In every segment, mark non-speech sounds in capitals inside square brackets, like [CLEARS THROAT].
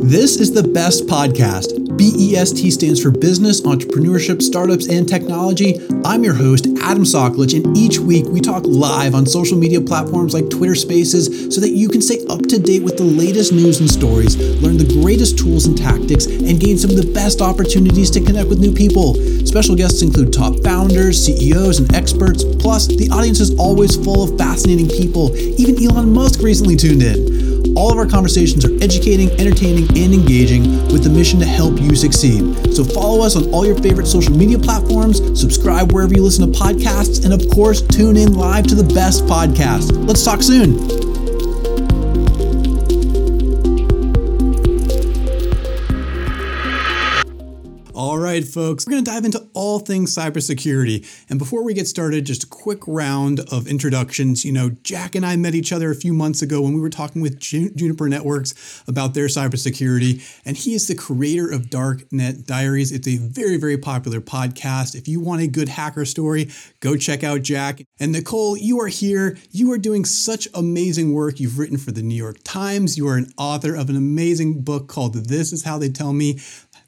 This is the best podcast. BEST stands for Business, Entrepreneurship, Startups, and Technology. I'm your host, Adam Soccolich, and each week we talk live on social media platforms like Twitter Spaces so that you can stay up to date with the latest news and stories, learn the greatest tools and tactics, and gain some of the best opportunities to connect with new people. Special guests include top founders, CEOs, and experts. Plus, the audience is always full of fascinating people. Even Elon Musk recently tuned in. All of our conversations are educating, entertaining, and engaging with the mission to help you succeed. So follow us on all your favorite social media platforms, subscribe wherever you listen to podcasts, and of course, tune in live to the best podcast. Let's talk soon. Right, folks, we're going to dive into all things cybersecurity. And before we get started, just a quick round of introductions. You know, Jack and I met each other a few months ago when we were talking with Juniper Networks about their cybersecurity. And he is the creator of Darknet Diaries. It's a very, very popular podcast. If you want a good hacker story, go check out Jack. And Nicole, you are here. You are doing such amazing work. You've written for the New York Times. You are an author of an amazing book called This Is How They Tell Me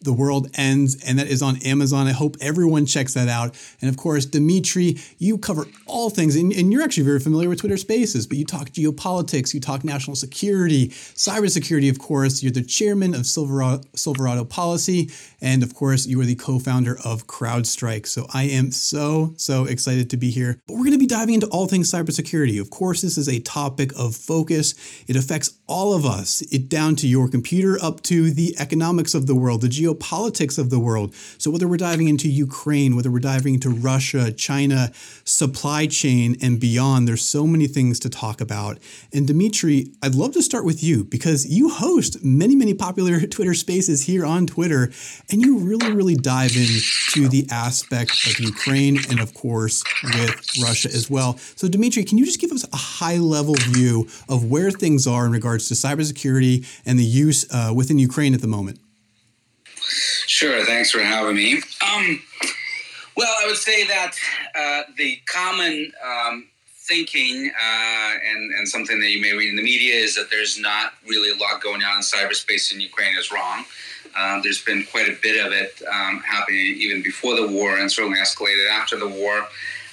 the World Ends, and that is on Amazon. I hope everyone checks that out. And of course, Dmitri, you cover all things, and, and you're actually very familiar with Twitter Spaces, but you talk geopolitics, you talk national security, cybersecurity, of course. You're the chairman of Silverado, Silverado Policy, and of course, you are the co founder of CrowdStrike. So I am so, so excited to be here. But we're going to be diving into all things cybersecurity. Of course, this is a topic of focus, it affects all of us, it down to your computer, up to the economics of the world, the geo geopolitics of the world. So, whether we're diving into Ukraine, whether we're diving into Russia, China, supply chain, and beyond, there's so many things to talk about. And Dmitri, I'd love to start with you because you host many, many popular [LAUGHS] Twitter spaces here on Twitter, and you really, really dive into the aspect of Ukraine and, of course, with Russia as well. So, Dmitri, can you just give us a high level view of where things are in regards to cybersecurity and the use uh, within Ukraine at the moment? Sure. Thanks for having me. Um, well, I would say that uh, the common um, thinking uh, and, and something that you may read in the media is that there's not really a lot going on in cyberspace in Ukraine is wrong. Um, there's been quite a bit of it um, happening even before the war and certainly escalated after the war.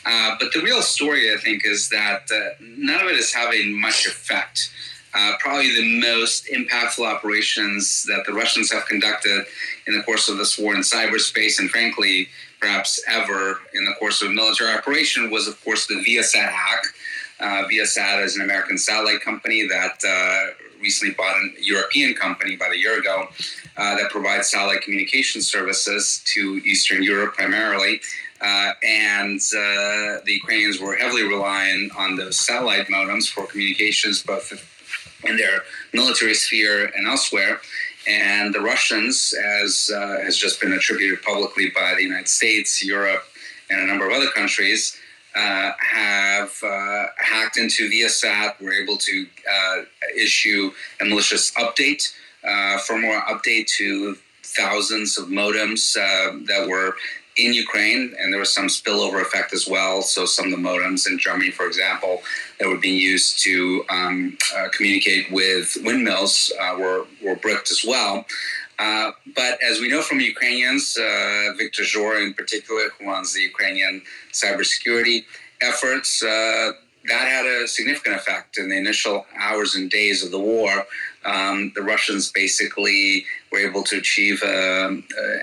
Uh, but the real story, I think, is that uh, none of it is having much effect. Uh, probably the most impactful operations that the Russians have conducted in the course of this war in cyberspace, and frankly, perhaps ever in the course of a military operation, was of course the Viasat hack. Uh, Viasat is an American satellite company that uh, recently bought a European company about a year ago uh, that provides satellite communication services to Eastern Europe primarily. Uh, and uh, the Ukrainians were heavily relying on those satellite modems for communications, both in their military sphere and elsewhere. And the Russians, as uh, has just been attributed publicly by the United States, Europe, and a number of other countries, uh, have uh, hacked into Viasat, were able to uh, issue a malicious update, uh, firmware update to thousands of modems uh, that were in Ukraine, and there was some spillover effect as well. So some of the modems in Germany, for example, that were being used to um, uh, communicate with windmills uh, were were bricked as well. Uh, but as we know from Ukrainians, uh, Victor Zhor in particular, who runs the Ukrainian cybersecurity efforts, uh, that had a significant effect in the initial hours and days of the war. Um, the Russians basically were able to achieve, um, uh,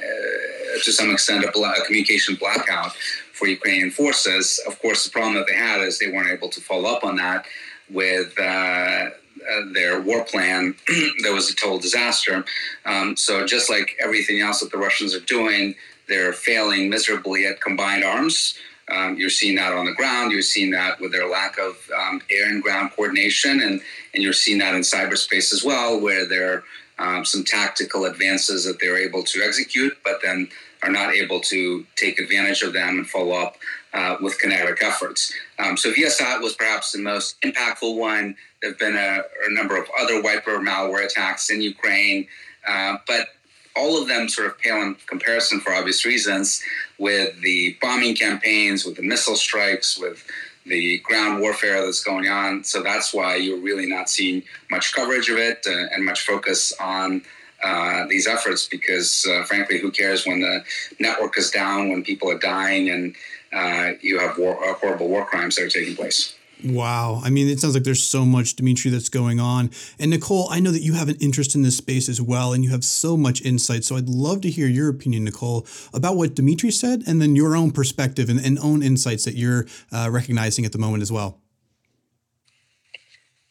to some extent, a, a, communication blackout for Ukrainian forces. Of course, the problem that they had is they weren't able to follow up on that with. Uh, uh, their war plan [CLEARS THROAT] that was a total disaster. Um, so, just like everything else that the Russians are doing, they're failing miserably at combined arms. Um, you're seeing that on the ground. You're seeing that with their lack of um, air and ground coordination, and and you're seeing that in cyberspace as well, where there are um, some tactical advances that they're able to execute, but then are not able to take advantage of them and follow up uh, with kinetic efforts. Um, so Viasat was perhaps the most impactful one. There have been a, a number of other wiper malware attacks in Ukraine, uh, but all of them sort of pale in comparison for obvious reasons with the bombing campaigns, with the missile strikes, with the ground warfare that's going on. So that's why you're really not seeing much coverage of it uh, and much focus on uh, these efforts because, uh, frankly, who cares when the network is down, when people are dying, and uh, you have war, uh, horrible war crimes that are taking place. Wow. I mean, it sounds like there's so much, Dmitri, that's going on. And Nicole, I know that you have an interest in this space as well, and you have so much insight. So I'd love to hear your opinion, Nicole, about what Dmitri said and then your own perspective and, and own insights that you're uh, recognizing at the moment as well.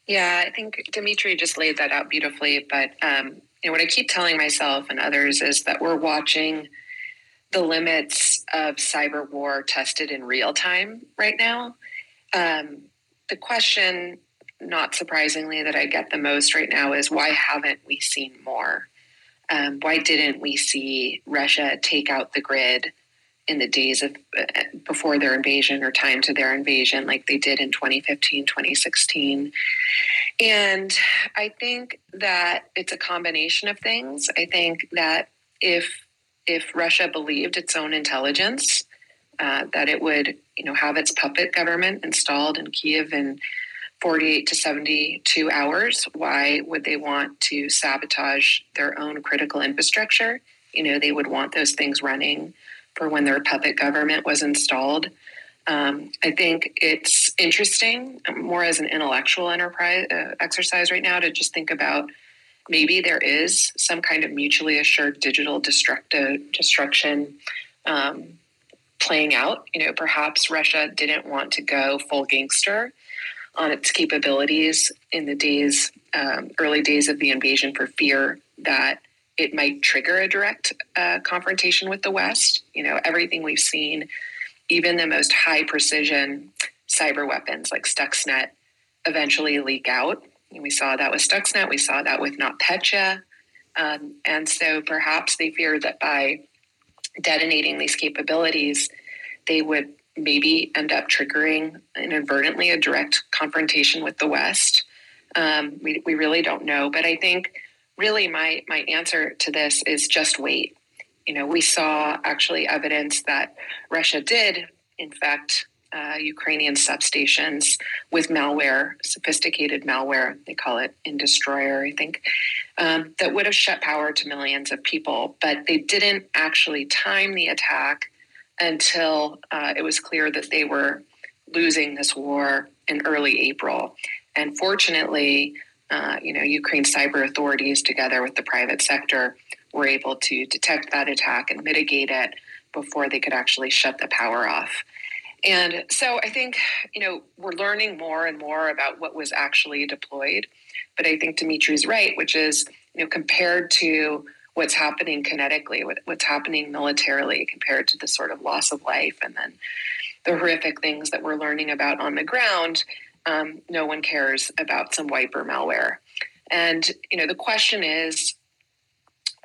Yeah, I think Dmitri just laid that out beautifully. But um, you know, what I keep telling myself and others is that we're watching the limits of cyber war tested in real time right now. Um, the question, not surprisingly, that I get the most right now is why haven't we seen more? Um, why didn't we see Russia take out the grid in the days of uh, before their invasion or time to their invasion, like they did in 2015, 2016? And I think that it's a combination of things. I think that if if Russia believed its own intelligence, uh, that it would, you know, have its puppet government installed in Kiev in 48 to 72 hours. Why would they want to sabotage their own critical infrastructure? You know, they would want those things running for when their puppet government was installed. Um, I think it's interesting, more as an intellectual enterprise uh, exercise right now, to just think about maybe there is some kind of mutually assured digital destructive destruction um, playing out. You know, perhaps Russia didn't want to go full gangster on its capabilities in the days, um, early days of the invasion, for fear that it might trigger a direct uh, confrontation with the West. You know, everything we've seen, even the most high precision cyber weapons like Stuxnet, eventually leak out. And we saw that with Stuxnet. We saw that with NotPetya. Um, and so perhaps they feared that by detonating these capabilities, they would maybe end up triggering inadvertently a direct confrontation with the West. Um, we, we really don't know. But I think really my, my answer to this is just wait. You know, we saw actually evidence that Russia did, in fact, uh, Ukrainian substations with malware, sophisticated malware, they call it Industroyer, I think, um, that would have shut power to millions of people. But they didn't actually time the attack until uh, it was clear that they were losing this war in early April. And fortunately, uh, you know, Ukraine cyber authorities, together with the private sector, were able to detect that attack and mitigate it before they could actually shut the power off. And so I think, you know, we're learning more and more about what was actually deployed. But I think Dmitri's right, which is, you know, compared to what's happening kinetically, what's happening militarily, compared to the sort of loss of life and then the horrific things that we're learning about on the ground, um, no one cares about some wiper malware. And, you know, the question is,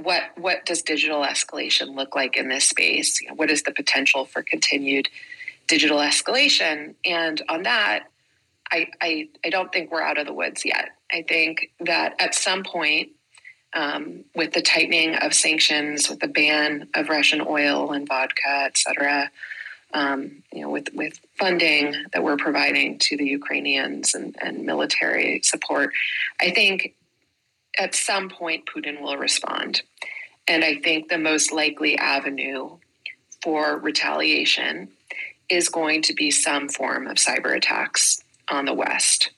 what what does digital escalation look like in this space? You know, what is the potential for continued digital escalation. And on that, I, I, I don't think we're out of the woods yet. I think that at some point, um, with the tightening of sanctions, with the ban of Russian oil and vodka, et cetera, um, you know, with, with funding that we're providing to the Ukrainians and, and military support, I think at some point Putin will respond. And I think the most likely avenue for retaliation is going to be some form of cyber attacks on the West.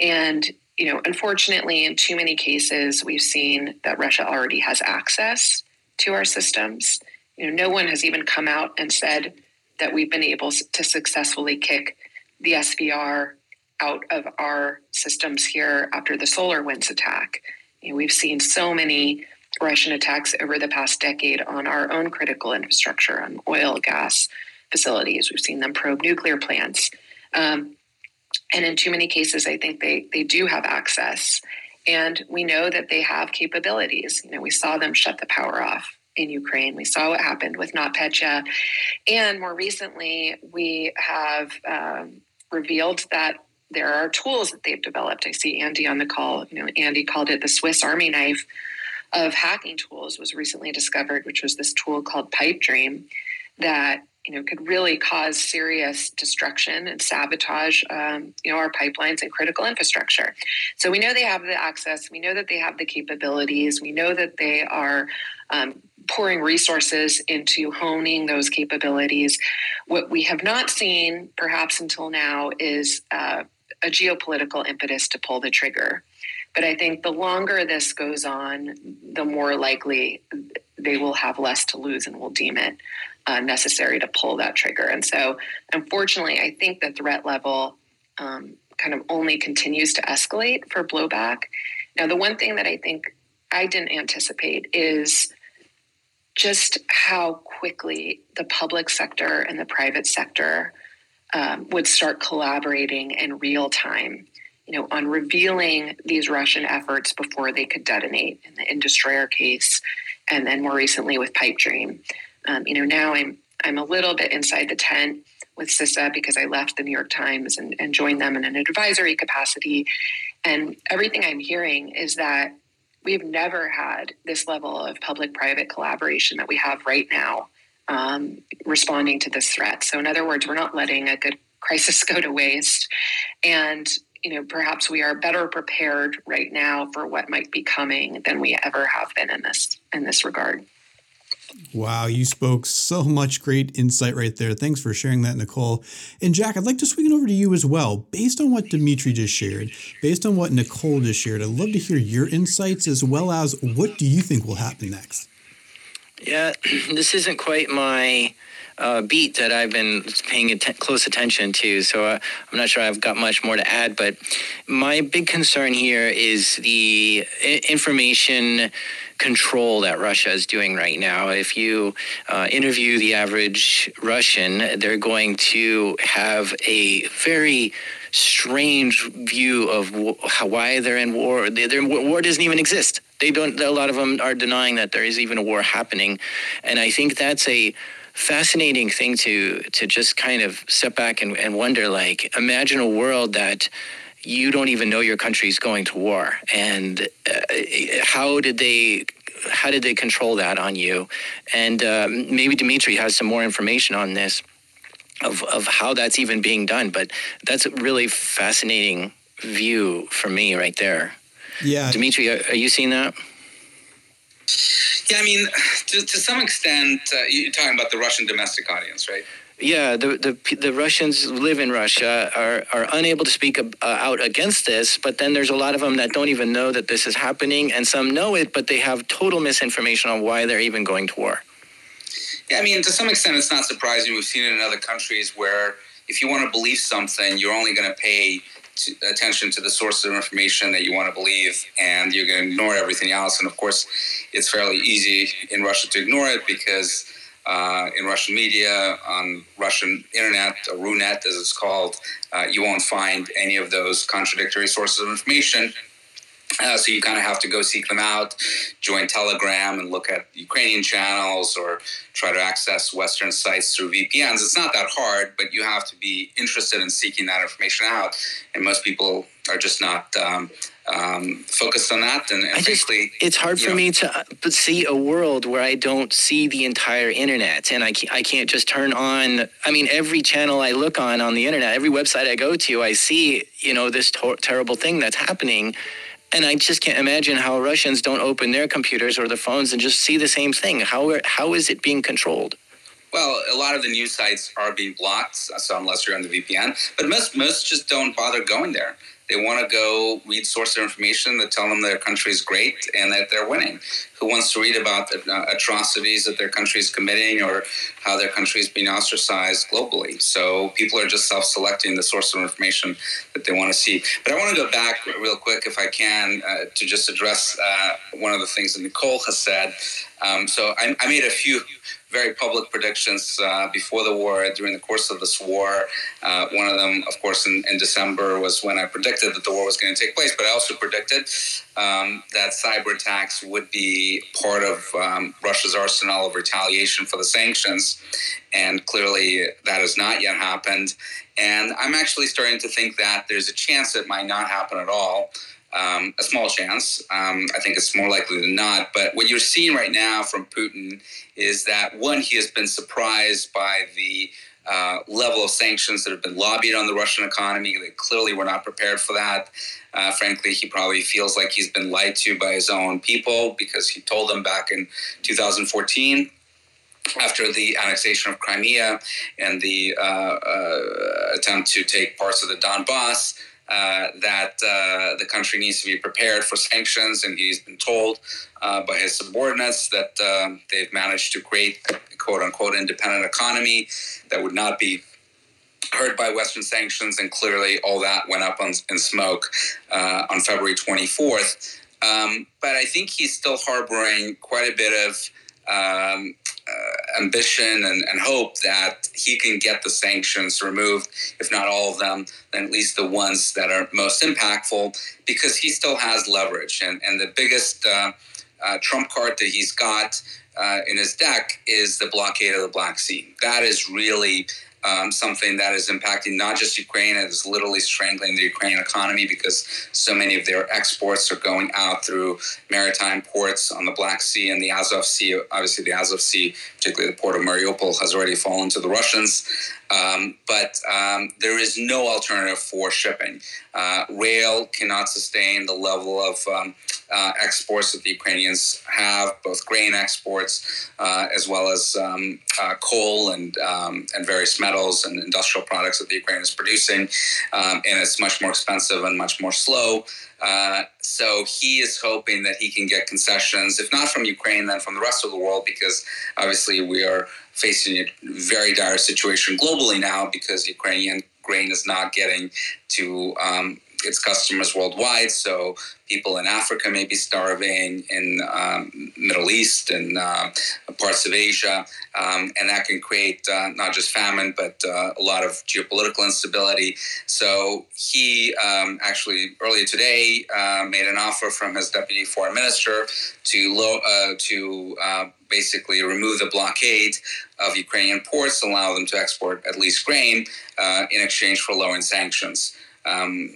And, you know, unfortunately, in too many cases, we've seen that Russia already has access to our systems. You know, no one has even come out and said that we've been able to successfully kick the SVR out of our systems here after the SolarWinds attack. You know, we've seen so many Russian attacks over the past decade on our own critical infrastructure, on oil, gas, facilities. We've seen them probe nuclear plants. Um, and in too many cases, I think they, they do have access. And we know that they have capabilities. You know, we saw them shut the power off in Ukraine. We saw what happened with NotPetya. And more recently, we have um, revealed that there are tools that they've developed. I see Andy on the call. You know, Andy called it the Swiss Army knife of hacking tools was recently discovered, which was this tool called Pipe Dream that you know could really cause serious destruction and sabotage um, you know our pipelines and critical infrastructure. So we know they have the access we know that they have the capabilities we know that they are um, pouring resources into honing those capabilities. What we have not seen perhaps until now is uh, a geopolitical impetus to pull the trigger. But I think the longer this goes on, the more likely they will have less to lose and will deem it uh, necessary to pull that trigger. And so, unfortunately, I think the threat level um, kind of only continues to escalate for blowback. Now, the one thing that I think I didn't anticipate is just how quickly the public sector and the private sector um, would start collaborating in real time you know, on revealing these Russian efforts before they could detonate in the Industroyer case, and then more recently with Pipe Dream. Um, you know, now I'm I'm a little bit inside the tent with CISA because I left the New York Times and, and joined them in an advisory capacity. And everything I'm hearing is that we've never had this level of public-private collaboration that we have right now um, responding to this threat. So, in other words, we're not letting a good crisis [LAUGHS] go to waste. And you know, perhaps we are better prepared right now for what might be coming than we ever have been in this in this regard. Wow, you spoke so much great insight right there. Thanks for sharing that, Nicole. And Jack, I'd like to swing it over to you as well. Based on what Dmitri just shared, based on what Nicole just shared, I'd love to hear your insights as well as what do you think will happen next? Yeah, [CLEARS THROAT] this isn't quite my uh, beat that I've been paying att- close attention to. So uh, I'm not sure I've got much more to add. But my big concern here is the I- information control that Russia is doing right now. If you uh, interview the average Russian, they're going to have a very strange view of wh- how, why they're in war. They, war doesn't even exist. They don't. A lot of them are denying that there is even a war happening, and I think that's a fascinating thing to to just kind of step back and, and wonder like imagine a world that you don't even know your country's going to war. And uh, how did they how did they control that on you? And um, maybe dmitri has some more information on this of, of how that's even being done but that's a really fascinating view for me right there. Yeah. Dmitri are, are you seeing that yeah, I mean, to, to some extent, uh, you're talking about the Russian domestic audience, right? Yeah, the, the the Russians who live in Russia are, are unable to speak uh, out against this, but then there's a lot of them that don't even know that this is happening, and some know it, but they have total misinformation on why they're even going to war. Yeah, I mean, to some extent, it's not surprising. We've seen it in other countries where if you want to believe something, you're only going to pay to, attention to the source of information that you want to believe, and going to ignore everything else. And of course, it's fairly easy in Russia to ignore it because uh, in Russian media, on Russian internet, or Runet as it's called, uh, you won't find any of those contradictory sources of information. Uh, so you kind of have to go seek them out, join Telegram and look at Ukrainian channels or try to access Western sites through VPNs. It's not that hard, but you have to be interested in seeking that information out. And most people are just not um, um, focused on that. And, and just, it's hard for know, me to uh, see a world where I don't see the entire internet and I can't, I can't just turn on. I mean, every channel I look on on the internet, every website I go to, I see, you know, this to- terrible thing that's happening and I just can't imagine how Russians don't open their computers or their phones and just see the same thing. How how is it being controlled? Well, a lot of the news sites are being blocked, so unless you're on the VPN, but most most just don't bother going there. They want to go read source of information that tell them their country is great and that they're winning. Who wants to read about the uh, atrocities that their country is committing or how their country is being ostracized globally? So people are just self-selecting the source of information that they want to see. But I want to go back real quick, if I can, uh, to just address uh, one of the things that Nicole has said. Um, so I, I made a few very public predictions uh, before the war, during the course of this war. Uh, one of them, of course, in, in, December was when I predicted that the war was going to take place, but I also predicted um, that cyber attacks would be part of um, Russia's arsenal of retaliation for the sanctions. And clearly, that has not yet happened. And I'm actually starting to think that there's a chance it might not happen at all. Um, a small chance. Um, I think it's more likely than not. But what you're seeing right now from Putin is that one, he has been surprised by the uh, level of sanctions that have been lobbied on the Russian economy. They clearly were not prepared for that. Uh, frankly, he probably feels like he's been lied to by his own people because he told them back in 2014 after the annexation of Crimea and the uh, uh, attempt to take parts of the Donbass, uh, that uh, the country needs to be prepared for sanctions, and he's been told uh, by his subordinates that uh, they've managed to create a quote unquote independent economy that would not be hurt by Western sanctions, and clearly all that went up on, in smoke uh, on February 24th. Um, but I think he's still harboring quite a bit of um, uh, ambition and, and, hope that he can get the sanctions removed, if not all of them, then at least the ones that are most impactful, because he still has leverage. And, and the biggest uh, uh, trump card that he's got uh, in his deck is the blockade of the Black Sea. That is really um, something that is impacting not just Ukraine, it is literally strangling the Ukrainian economy because so many of their exports are going out through maritime ports on the Black Sea and the Azov Sea. Obviously, the Azov Sea, particularly the port of Mariupol, has already fallen to the Russians. Um, but um, there is no alternative for shipping. Uh, rail cannot sustain the level of um, uh, exports that the Ukrainians have, both grain exports uh, as well as um, uh, coal and um, and various metals and industrial products that the Ukraine is producing, um, and it's much more expensive and much more slow. Uh, so he is hoping that he can get concessions, if not from Ukraine, then from the rest of the world, because obviously we are facing a very dire situation globally now because Ukrainian grain is not getting to um, its customers worldwide. So people in Africa may be starving, in um, Middle East and uh, parts of Asia, um, and that can create uh, not just famine but uh, a lot of geopolitical instability. So he um, actually earlier today uh, made an offer from his deputy foreign minister to uh, to uh, basically remove the blockade of Ukrainian ports, allow them to export at least grain in exchange for lowering sanctions. Um,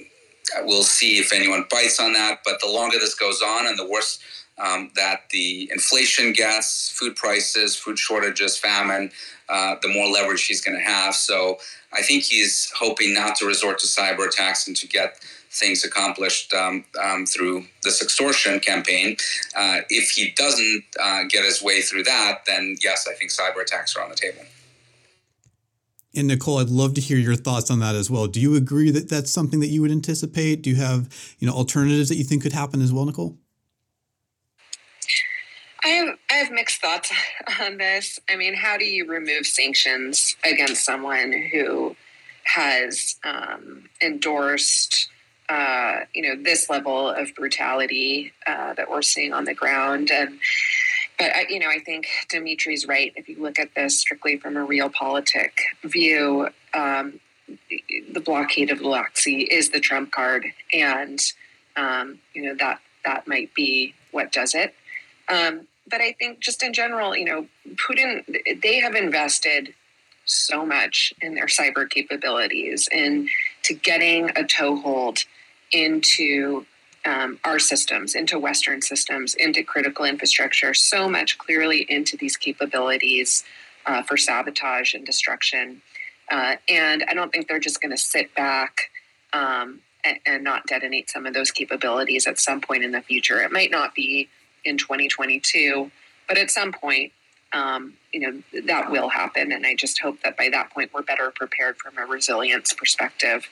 we'll see if anyone bites on that. But the longer this goes on, and the worse um, that the inflation gets, food prices, food shortages, famine, uh, the more leverage he's going to have. So I think he's hoping not to resort to cyber attacks and to get things accomplished um, um, through this extortion campaign. Uh, if he doesn't uh, get his way through that, then yes, I think cyber attacks are on the table. And Nicole, I'd love to hear your thoughts on that as well. Do you agree that that's something that you would anticipate? Do you have, you know, alternatives that you think could happen as well, Nicole? I have I have mixed thoughts [LAUGHS] on this. I mean, how do you remove sanctions against someone who has um, endorsed, uh, you know, this level of brutality uh, that we're seeing on the ground and but I, you know, I think Dmitri's right. If you look at this strictly from a realpolitik view, um, the blockade of Black is the trump card, and um, you know that that might be what does it. Um, but I think just in general, you know, Putin they have invested so much in their cyber capabilities and to getting a toehold into um, our systems, into Western systems, into critical infrastructure, so much clearly into these capabilities uh, for sabotage and destruction. Uh, and I don't think they're just going to sit back um, and, and, not detonate some of those capabilities at some point in the future. It might not be in 2022, but at some point, um, you know, that will happen. And I just hope that by that point, we're better prepared from a resilience perspective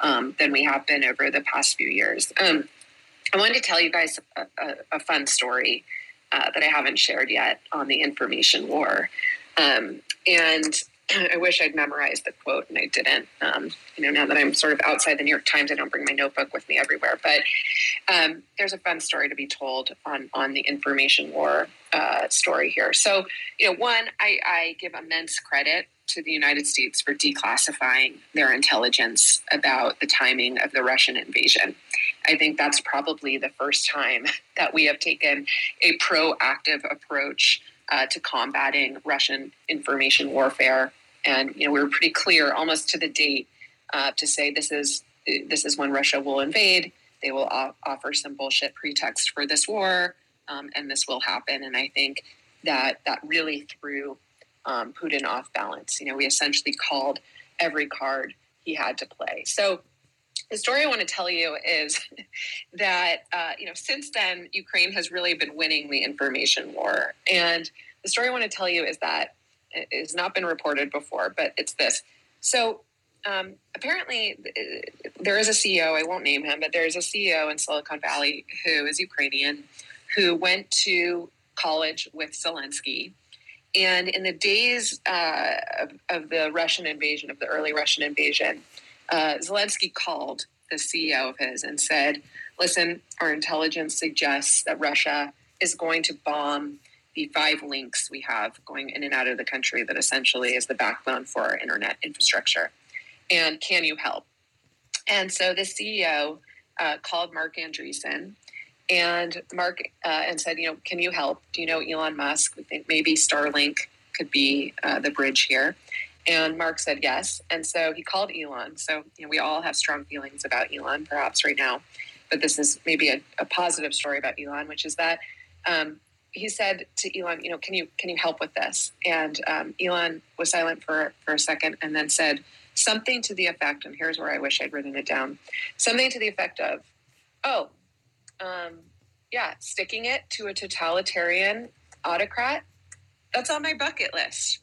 um, than we have been over the past few years. Um, I wanted to tell you guys a, a, a fun story uh, that I haven't shared yet on the information war. Um, and [CLEARS THROAT] I wish I'd memorized the quote and I didn't. Um, you know, now that I'm sort of outside the New York Times, I don't bring my notebook with me everywhere. But um, there's a fun story to be told on on the information war uh, story here. So, you know, one, I, I give immense credit to the United States for declassifying their intelligence about the timing of the Russian invasion. I think that's probably the first time [LAUGHS] that we have taken a proactive approach uh, to combating Russian information warfare. And you know, we were pretty clear, almost to the date, uh, to say this is this is when Russia will invade. they will offer some bullshit pretext for this war, um, and this will happen. And I think that that really threw um, Putin off balance. You know, we essentially called every card he had to play. So the story I want to tell you is [LAUGHS] that uh, you know since then Ukraine has really been winning the information war, and the story I want to tell you is that it has not been reported before, but it's this. So um, apparently, there is a CEO. I won't name him, but there is a CEO in Silicon Valley who is Ukrainian, who went to college with Zelensky. And in the days uh, of, of, the Russian invasion, of the early Russian invasion, uh, Zelensky called the CEO of his and said, Listen, our intelligence suggests that Russia is going to bomb the five links we have going in and out of the country that essentially is the backbone for our internet infrastructure. And can you help? And so the CEO uh, called Marc Andreessen and Marc uh, and said, you know, can you help? Do you know Elon Musk? We think maybe Starlink could be uh, the bridge here. And Marc said yes. And so he called Elon. So you know, we all have strong feelings about Elon, perhaps right now. But this is maybe a, a positive story about Elon, which is that um, he said to Elon, you know, can you can you help with this? And um, Elon was silent for for a second, and then said something to the effect. And here's where I wish I'd written it down. Something to the effect of, "Oh, um, yeah, sticking it to a totalitarian autocrat. That's on my bucket list."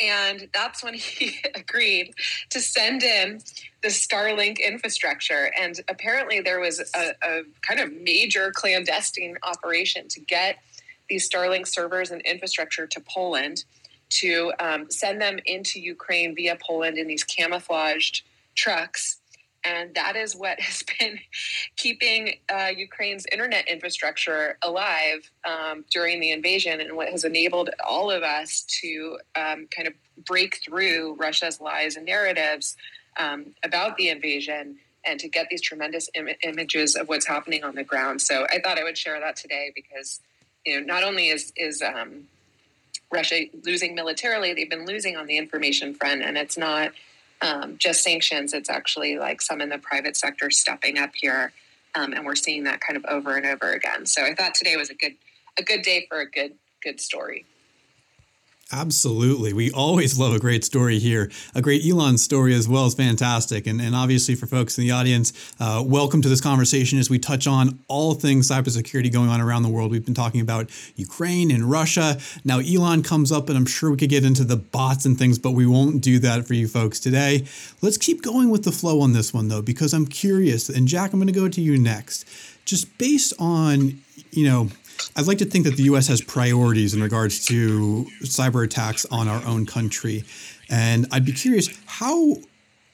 And that's when he [LAUGHS] agreed to send in the Starlink infrastructure. And apparently, there was a, a kind of major clandestine operation to get these Starlink servers and infrastructure to Poland to um, send them into Ukraine via Poland in these camouflaged trucks. And that is what [LAUGHS] has been keeping uh, Ukraine's internet infrastructure alive um, during the invasion and what has enabled all of us to um, kind of break through Russia's lies and narratives um, about the invasion and to get these tremendous Im- images of what's happening on the ground. So I thought I would share that today because you know, not only is is um, Russia losing militarily, they've been losing on the information front, and it's not um, just sanctions. It's actually like some in the private sector stepping up here, um, and we're seeing that kind of over and over again. So I thought today was a good a good day for a good good story. Absolutely. We always love a great story here. A great Elon story as well is fantastic. And, and obviously, for folks in the audience, uh, welcome to this conversation as we touch on all things cybersecurity going on around the world. We've been talking about Ukraine and Russia. Now, Elon comes up, and I'm sure we could get into the bots and things, but we won't do that for you folks today. Let's keep going with the flow on this one, though, because I'm curious. And Jack, I'm going to go to you next. Just based on, you know, I'd like to think that the U.S. has priorities in regards to cyber attacks on our own country, and I'd be curious how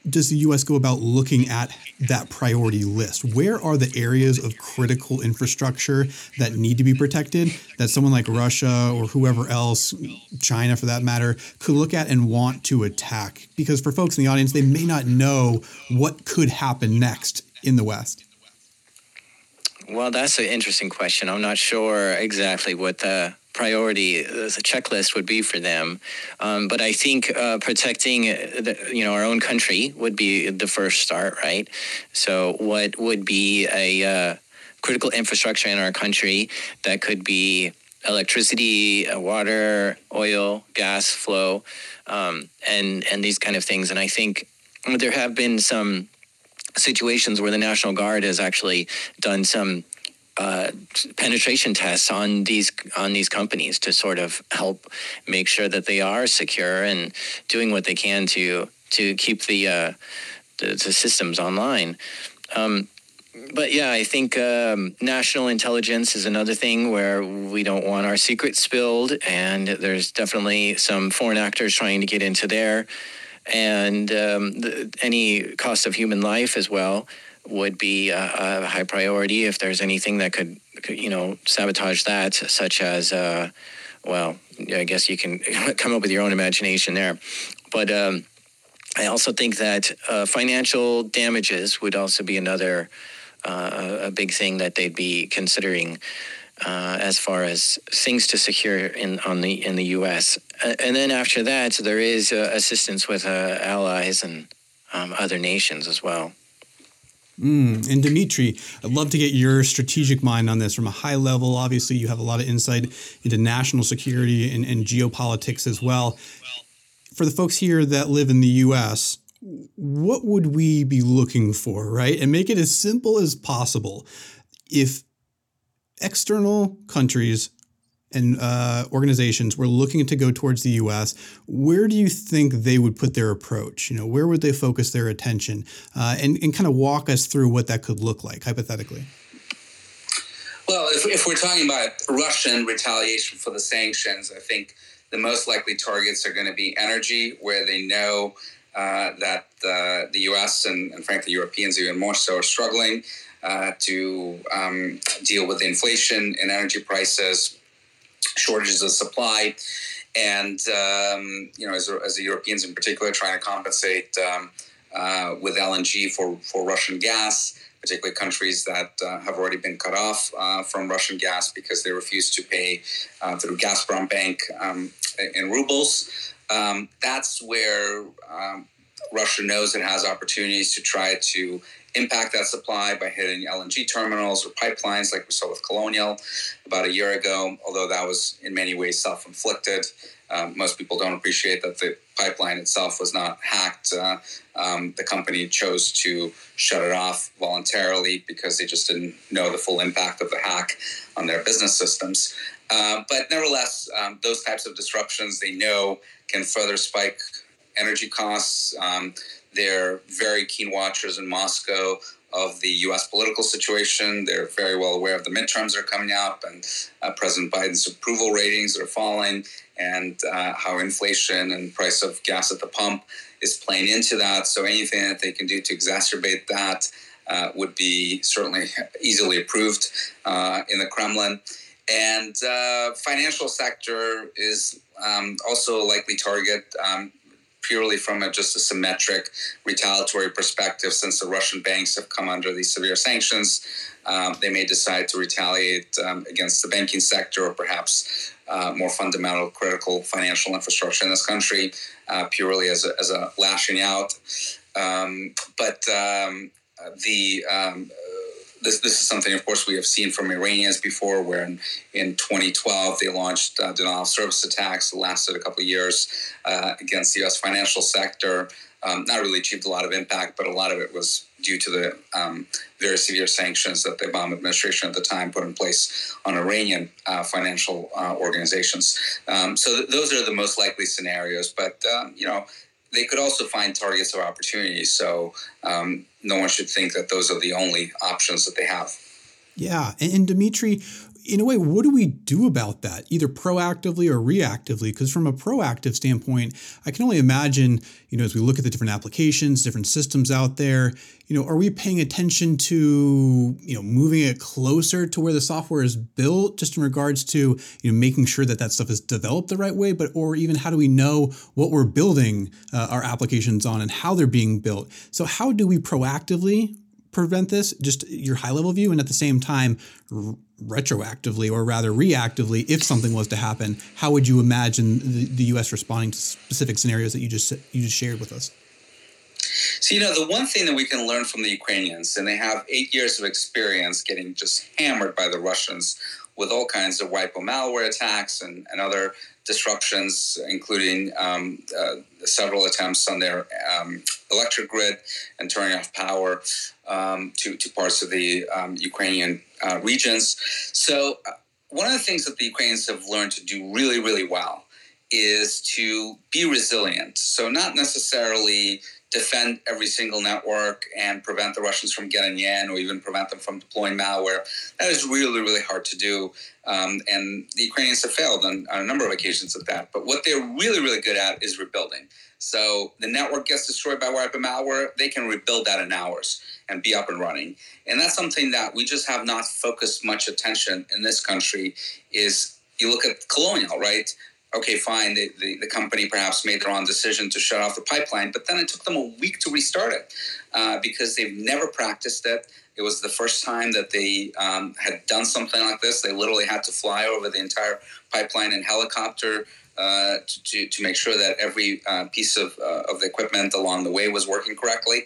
does the U.S. go about looking at that priority list? Where are the areas of critical infrastructure that need to be protected that someone like Russia or whoever else, China for that matter, could look at and want to attack? Because for folks in the audience, they may not know what could happen next in the West. Well, that's an interesting question. I'm not sure exactly what the priority uh, the checklist would be for them, um, but I think uh, protecting the, you know our own country would be the first start, right? So, what would be a uh, critical infrastructure in our country that could be electricity, uh, water, oil, gas flow, um, and and these kind of things. And I think there have been some situations where the National Guard has actually done some uh, penetration tests on these on these companies to sort of help make sure that they are secure and doing what they can to to keep the uh, the, the, systems online. Um, but yeah, I think um, national intelligence is another thing where we don't want our secrets spilled, and there's definitely some foreign actors trying to get into there and um, the, any cost of human life as well would be a, a, high priority if there's anything that could, could you know, sabotage that, such as, uh, well, I guess you can [LAUGHS] come up with your own imagination there. But um, I also think that uh, financial damages would also be another uh, a big thing that they'd be considering uh, as far as things to secure in on the in the U.S. and then after that, there is uh, assistance with uh, allies and um, other nations as well. Mm, and Dmitri, I'd love to get your strategic mind on this from a high level. Obviously, you have a lot of insight into national security and, and geopolitics as well. For the folks here that live in the US, what would we be looking for, right? And make it as simple as possible. If external countries and uh, organizations were looking to go towards the U.S., where do you think they would put their approach? You know, where would they focus their attention, uh, and and kind of walk us through what that could look like hypothetically. Well, if, if we're talking about Russian retaliation for the sanctions, I think the most likely targets are going to be energy, where they know uh, that uh, the U.S. And, and, frankly Europeans even more so are struggling uh, to um, deal with inflation and energy prices, shortages of supply, and um, you know as, as, the Europeans in particular trying to compensate um, uh, with LNG for for Russian gas. Particularly countries that uh, have already been cut off from Russian gas because they refuse to pay through Gazprom Bank um, in rubles um, that's where um, Russia knows it has opportunities to try to impact that supply by hitting LNG terminals or pipelines, like we saw with Colonial about a year ago, although that was in many ways self inflicted. Um, most people don't appreciate that the pipeline itself was not hacked. Uh, um, the company chose to shut it off voluntarily because they just didn't know the full impact of the hack on their business systems. Uh, but nevertheless, um, those types of disruptions they know can further spike energy costs. Um, they're very keen watchers in Moscow of the U.S. political situation. They're very well aware of the midterms that are coming up and uh, President Biden's approval ratings are falling, and uh, how inflation and price of gas at the pump is playing into that. So anything that they can do to exacerbate that uh, would be certainly easily approved uh, in the Kremlin. And uh, financial sector is um, also a likely target um, purely from a, just a symmetric retaliatory perspective. Since the Russian banks have come under these severe sanctions, um, they may decide to retaliate um, against the banking sector or perhaps uh, more fundamental critical financial infrastructure in this country uh, purely as a, as a lashing out. Um, but um, the um, this, this is something, of course, we have seen from Iranians before, where in, in 2012 they launched uh, denial of service attacks lasted a couple of years uh, against the U.S. financial sector. Um, not really achieved a lot of impact, but a lot of it was due to the um, very severe sanctions that the Obama administration at the time put in place on Iranian uh, financial uh, organizations. Um, so th- those are the most likely scenarios. But um, you know, they could also find targets of opportunity. So um, no one should think that those are the only options that they have. Yeah, and, and Dmitri, in a way, what do we do about that, either proactively or reactively? Because from a proactive standpoint, I can only imagine, you know, as we look at the different applications, different systems out there, you know, are we paying attention to, you know, moving it closer to where the software is built, just in regards to, you know, making sure that that stuff is developed the right way, but or even how do we know what we're building uh, our applications on and how they're being built? So how do we proactively prevent this? Just your high level view, and at the same time, r- retroactively or rather reactively, if something was to happen, how would you imagine the, the U.S. responding to specific scenarios that you just you just shared with us? So you know the one thing that we can learn from the Ukrainians, and they have eight years of experience getting just hammered by the Russians with all kinds of wiper malware attacks and, and other disruptions, including um, uh, several attempts on their um, electric grid and turning off power um, to, to parts of the um, Ukrainian uh, regions. So, uh, one of the things that the Ukrainians have learned to do really, really well is to be resilient. So, not necessarily defend every single network and prevent the Russians from getting in or even prevent them from deploying malware. That is really, really hard to do. Um, and the Ukrainians have failed on, on, a number of occasions at that. But what they're really, really good at is rebuilding. So the network gets destroyed by wiper malware, they can rebuild that in hours and be up and running. And that's something that we just have not focused much attention in this country is you look at Colonial, right? Okay, fine, the, the, the, company perhaps made the wrong decision to shut off the pipeline, but then it took them a week to restart it uh, because they've never practiced it. It was the first time that they um, had done something like this. They literally had to fly over the entire pipeline in helicopter uh, to, to make sure that every uh, piece of, uh, of the equipment along the way was working correctly.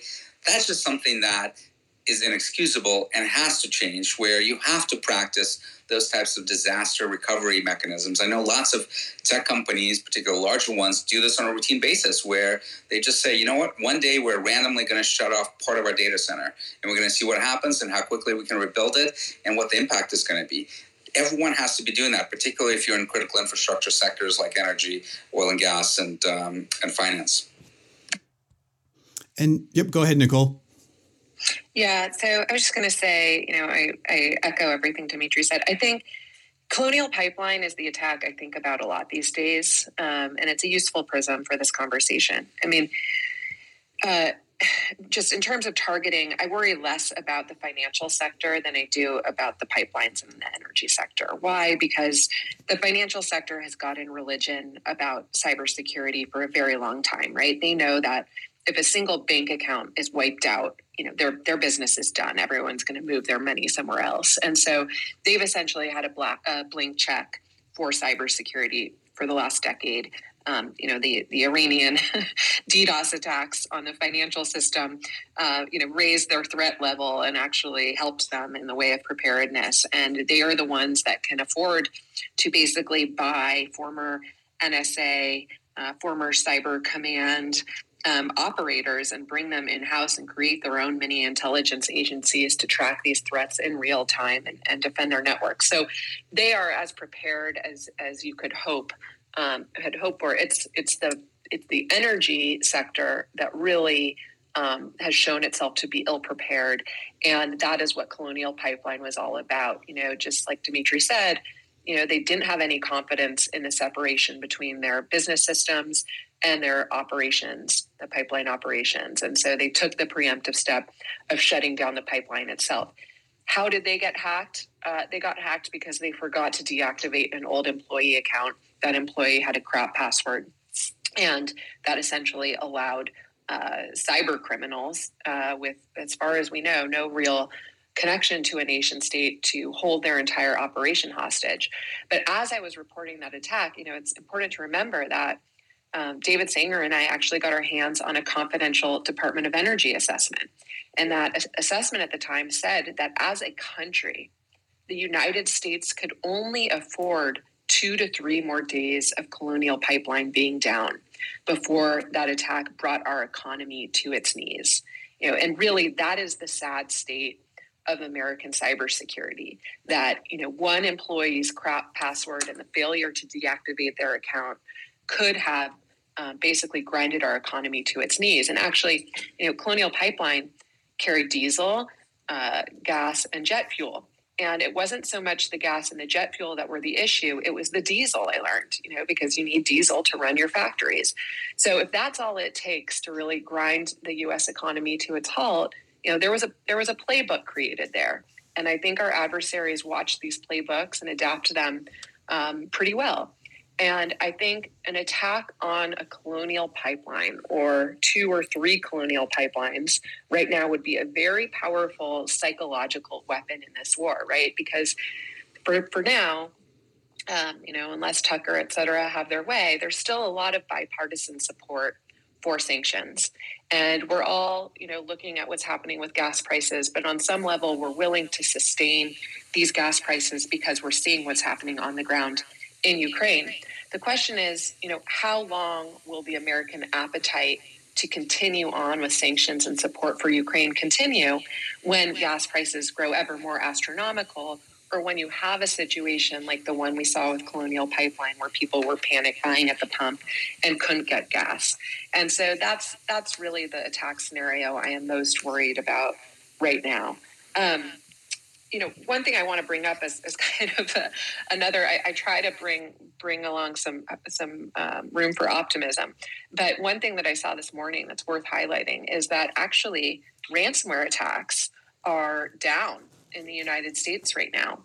That's just something that is inexcusable and has to change where you have to practice those types of disaster recovery mechanisms. I know lots of tech companies, particularly larger ones, do this on a routine basis where they just say, you know what, one day we're randomly going to shut off part of our data center and we're going to see what happens and how quickly we can rebuild it and what the impact is going to be. Everyone has to be doing that, particularly if you're in critical infrastructure sectors like energy, oil and gas, and um, and finance. And yep, go ahead, Nicole. Yeah, so I was just going to say, you know, I, I echo everything Dmitri said. I think Colonial Pipeline is the attack I think about a lot these days, um, and it's a useful prism for this conversation. I mean, uh, just in terms of targeting, I worry less about the financial sector than I do about the pipelines and the energy sector. Why? Because the financial sector has gotten religion about cybersecurity for a very long time, right? They know that if a single bank account is wiped out, you know their their business is done. Everyone's going to move their money somewhere else, and so they've essentially had a black a blank check for cybersecurity for the last decade. Um, you know the the Iranian [LAUGHS] DDoS attacks on the financial system, uh, you know, raised their threat level and actually helped them in the way of preparedness. And they are the ones that can afford to basically buy former NSA, uh, former Cyber Command, um, operators and bring them in house and create their own mini intelligence agencies to track these threats in real time and, and defend their networks. So they are as prepared as as you could hope um, had hoped for. It's it's the it's the energy sector that really um, has shown itself to be ill prepared, and that is what Colonial Pipeline was all about. You know, just like Dmitri said, you know they didn't have any confidence in the separation between their business systems and their operations, the pipeline operations. And so they took the preemptive step of shutting down the pipeline itself. How did they get hacked? Uh, they got hacked because they forgot to deactivate an old employee account. That employee had a crap password. And that essentially allowed uh, cyber criminals, uh, with, as far as we know, no real connection to a nation state to hold their entire operation hostage. But as I was reporting that attack, you know, it's important to remember that um, David Sanger and I actually got our hands on a confidential Department of Energy assessment. And that assessment at the time said that as a country, the United States could only afford two to three more days of colonial pipeline being down before that attack brought our economy to its knees. You know, and really that is the sad state of American cybersecurity. That, you know, one employee's crap password and the failure to deactivate their account could have um, basically grinded our economy to its knees. And actually, you know, Colonial Pipeline carried diesel, uh, gas, and jet fuel. And it wasn't so much the gas and the jet fuel that were the issue; it was the diesel. I learned, you know, because you need diesel to run your factories. So if that's all it takes to really grind the U.S. economy to its halt, you know, there was a there was a playbook created there, and I think our adversaries watched these playbooks and adapt them um, pretty well. And I think an attack on a colonial pipeline or two or three colonial pipelines right now would be a very powerful psychological weapon in this war, right? Because for, for now, um, you know, unless Tucker, et cetera, have their way, there's still a lot of bipartisan support for sanctions. And we're all, you know, looking at what's happening with gas prices, but on some level, we're willing to sustain these gas prices because we're seeing what's happening on the ground in Ukraine. The question is, you know, how long will the American appetite to continue on with sanctions and support for Ukraine continue when gas prices grow ever more astronomical or when you have a situation like the one we saw with Colonial Pipeline where people were panic buying at the pump and couldn't get gas. And so that's that's really the attack scenario I am most worried about right now. Um, you know, one thing I want to bring up is, is [LAUGHS] kind of a, another. I, I, try to bring bring along some some um, room for optimism, but one thing that I saw this morning that's worth highlighting is that actually ransomware attacks are down in the United States right now,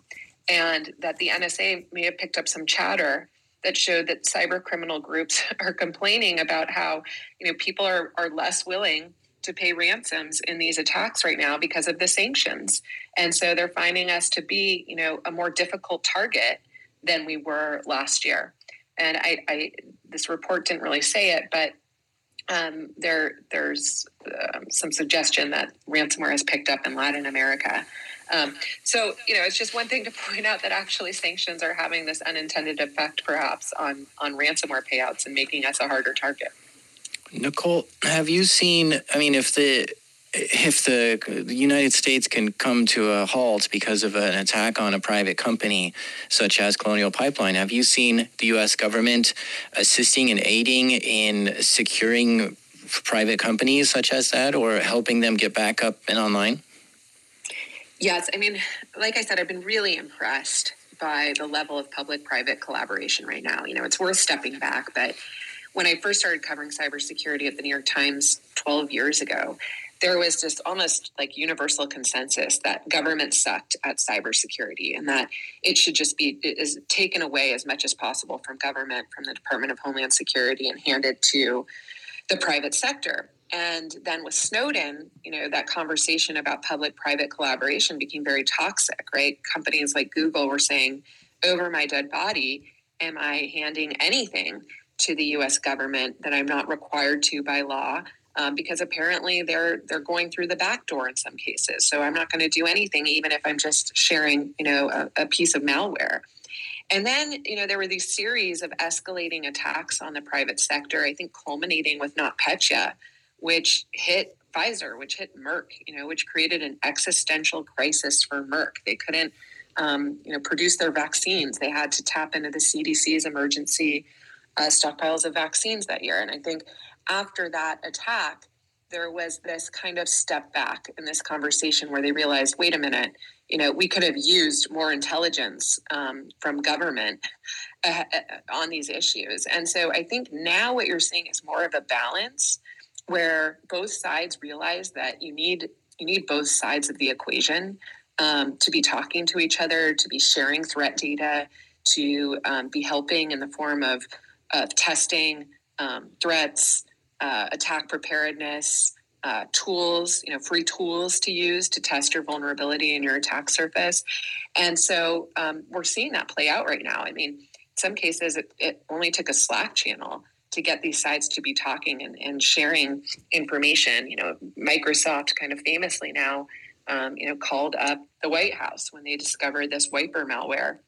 and that the NSA may have picked up some chatter that showed that cyber criminal groups [LAUGHS] are complaining about how you know people are are less willing to pay ransoms in these attacks right now because of the sanctions. And so they're finding us to be, you know, a more difficult target than we were last year. And I, I this report didn't really say it, but um, there there's um, some suggestion that ransomware has picked up in Latin America. Um, so you know, it's just one thing to [LAUGHS] point out that actually sanctions are having this unintended effect, perhaps on on ransomware payouts and making us a harder target. Nicole, have you seen? I mean, if the if the, United States can come to a halt because of an attack on a private company such as Colonial Pipeline, have you seen the U.S. government assisting and aiding in securing private companies such as that or helping them get back up and online? Yes. I mean, like I said, I've been really impressed by the level of public private collaboration right now. You know, it's worth stepping back, but when I first started covering cybersecurity at the New York Times 12 years ago, there was just almost like universal consensus that government sucked at cybersecurity and that it should just be is taken away as much as possible from government, from the Department of Homeland Security, and handed to the private sector. And then with Snowden, you know, that conversation about public private collaboration became very toxic, right? Companies like Google were saying, over my dead body, am I handing anything to the US government that I'm not required to by law? um, because apparently they're they're going through the back door in some cases. So I'm not going to do anything, even if I'm just sharing, you know, a, a piece of malware. And then, you know, there were these series of escalating attacks on the private sector. I think culminating with NotPetya, which hit Pfizer, which hit Merck, you know, which created an existential crisis for Merck. They couldn't, um, you know, produce their vaccines. They had to tap into the CDC's emergency uh, stockpiles of vaccines that year. And I think after that attack, there was this kind of step back in this conversation where they realized, wait a minute, you know, we could have used more intelligence um, from government uh, [LAUGHS] on these issues. And so I think now what you're seeing is more of a balance where both sides realize that you need you need both sides of the equation um, to be talking to each other, to be sharing threat data, to um, be helping in the form of, of testing um, threats, uh, attack preparedness, uh, tools, you know, free tools to use to test your vulnerability and your attack surface. And so um, we're seeing that play out right now. I mean, in some cases, it, it, only took a Slack channel to get these sides to be talking and, and sharing information. You know, Microsoft kind of famously now, um, you know, called up the White House when they discovered this wiper malware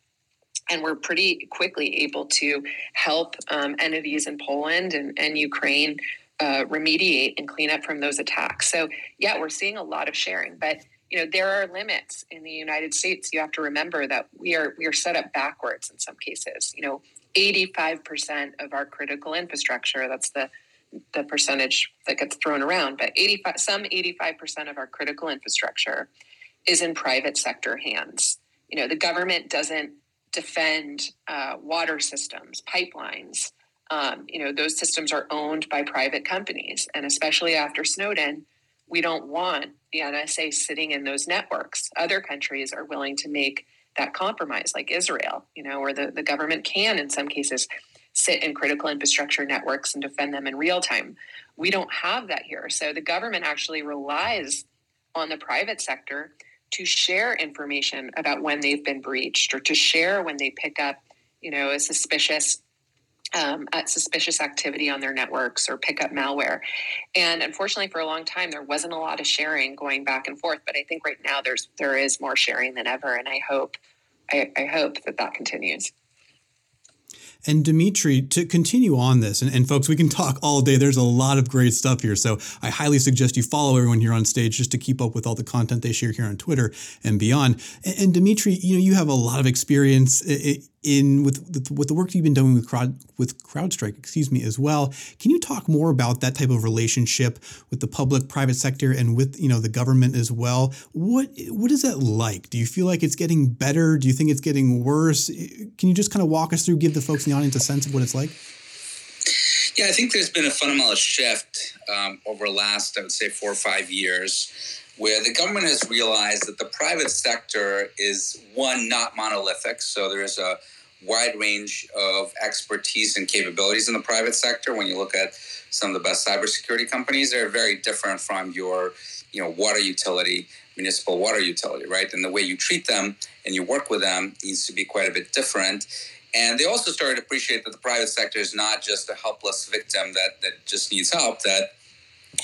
and we're pretty quickly able to help um, entities in Poland and, and Ukraine uh, remediate and clean up from those attacks. So yeah, we're seeing a lot of sharing, but you know there are limits in the United States. You have to remember that we are we are set up backwards in some cases. You know, eighty five percent of our critical infrastructure. That's the the percentage that gets thrown around, but 85, some 85% of our critical infrastructure is in private sector hands. You know, the government doesn't defend uh, water systems, pipelines, um, you know, those systems are owned by private companies. And especially after Snowden, we don't want the NSA sitting in those networks. Other countries are willing to make that compromise, like Israel, you know, where the, the government can, in some cases, sit in critical infrastructure networks and defend them in real time. We don't have that here. So the government actually relies on the private sector to share information about when they've been breached or to share when they pick up, you know, a suspicious um, suspicious activity on their networks or pick up malware. And unfortunately, for a long time, there wasn't a lot of sharing going back and forth. But I think right now there's there is more sharing than ever, and I hope I, I hope that that continues. And Dmitri, to continue on this, and, and, folks, we can talk all day. There's a lot of great stuff here. So I highly suggest you follow everyone here on stage just to keep up with all the content they share here on Twitter and beyond. And, and Dmitri, you know, you have a lot of experience in with with the work you've been doing with crowd with CrowdStrike, excuse me, as well. Can you talk more about that type of relationship with the public, private sector, and with you know the government as well? What what is that like? Do you feel like it's getting better? Do you think it's getting worse? Can you just kind of walk us through, give the folks in the audience a sense of what it's like? Yeah, I think there's been a fundamental shift um, over the last, I would say, four or five years where the government has realized that the private sector is one not monolithic so there is a wide range of expertise and capabilities in the private sector. When you look at some of the best cybersecurity companies they're very different from your you know water utility municipal water utility right? And the way you treat them and you work with them needs to be quite a bit different. And they also started to appreciate that the private sector is not just a helpless victim that, that just needs help, that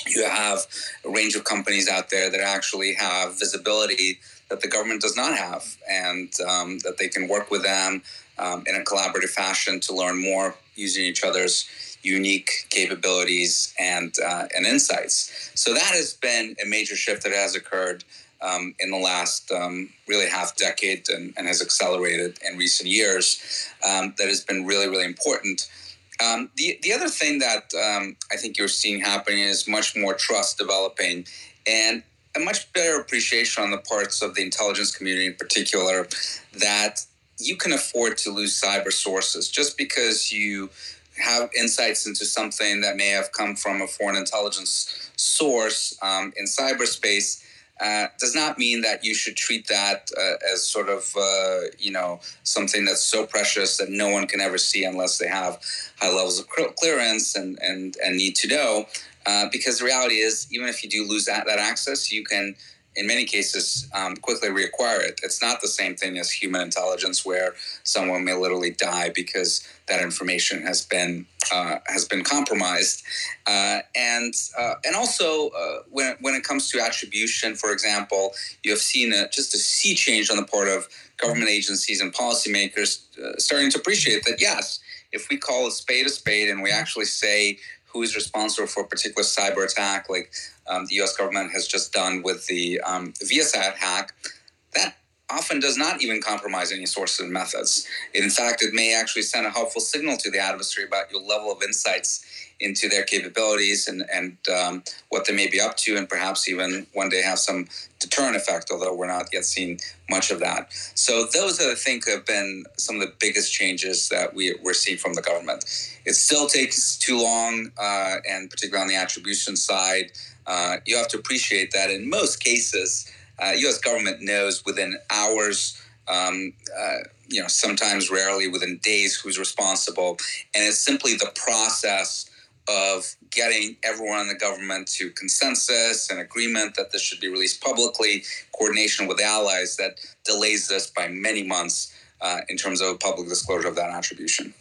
you have a range of companies out there that actually have visibility that the government does not have, and um, that they can work with them um, in a collaborative fashion to learn more using each other's unique capabilities and uh, and insights. So that has been a major shift that has occurred um, in the last um, really half decade and, and, has accelerated in recent years. Um, that has been really really important. Um, the the other thing that um, I think you're seeing happening is much more trust developing and a much better appreciation on the parts of the intelligence community in particular that you can afford to lose cyber sources just because you have insights into something that may have come from a foreign intelligence source um, in cyberspace uh, does not mean that you should treat that uh, as sort of uh, you know something that's so precious that no one can ever see unless they have high levels of clearance and and, and need to know. Uh, because the reality is, even if you do lose that, that access, you can in many cases um, quickly reacquire it. It's not the same thing as human intelligence, where someone may literally die because that information has been uh, has been compromised. Uh, and uh, and also uh, when when it comes to attribution, for example, you have seen a, just a sea change on the part of government agencies and policymakers uh, starting to appreciate that yes, if we call a spade a spade and we actually say who is responsible for a particular cyber attack, like um, the U.S. government has just done with the um, Viasat hack, often does not even compromise any sources and methods. In fact, it may actually send a helpful signal to the adversary about your level of insights into their capabilities and, and um, what they may be up to, and perhaps even one day have some deterrent effect, although we're not yet seeing much of that. So, those, I think, have been some of the biggest changes that we, we're seeing from the government. It still takes too long, uh, and particularly on the attribution side, uh, you have to appreciate that in most cases, uh, U.S. government knows within hours, um, uh, you know, sometimes rarely within days who's responsible, and it's simply the process of getting everyone in the government to consensus and agreement that this should be released publicly, coordination with allies that delays this by many months uh, in terms of public disclosure of that attribution.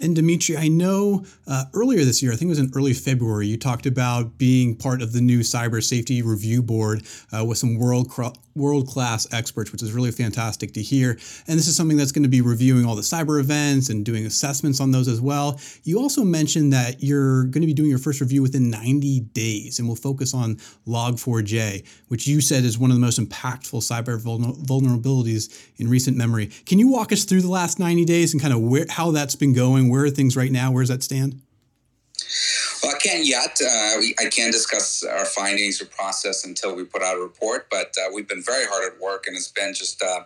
And Dmitri, I know uh, earlier this year, I think it was in early February, you talked about being part of the new Cyber Safety Review Board uh, with some world world class experts, which is really fantastic to hear. And this is something that's going to be reviewing all the cyber events and doing assessments on those as well. You also mentioned that you're going to be doing your first review within 90 days, and we'll focus on Log4j, which you said is one of the most impactful cyber vulnerabilities in recent memory. Can you walk us through the last 90 days and kind of where, how that's been going? Where are things right now? Where does that stand? Well, I can't yet. Uh, we, I can't discuss our findings or process until we put out a report, but uh, we've been very hard at work, and it's been just uh,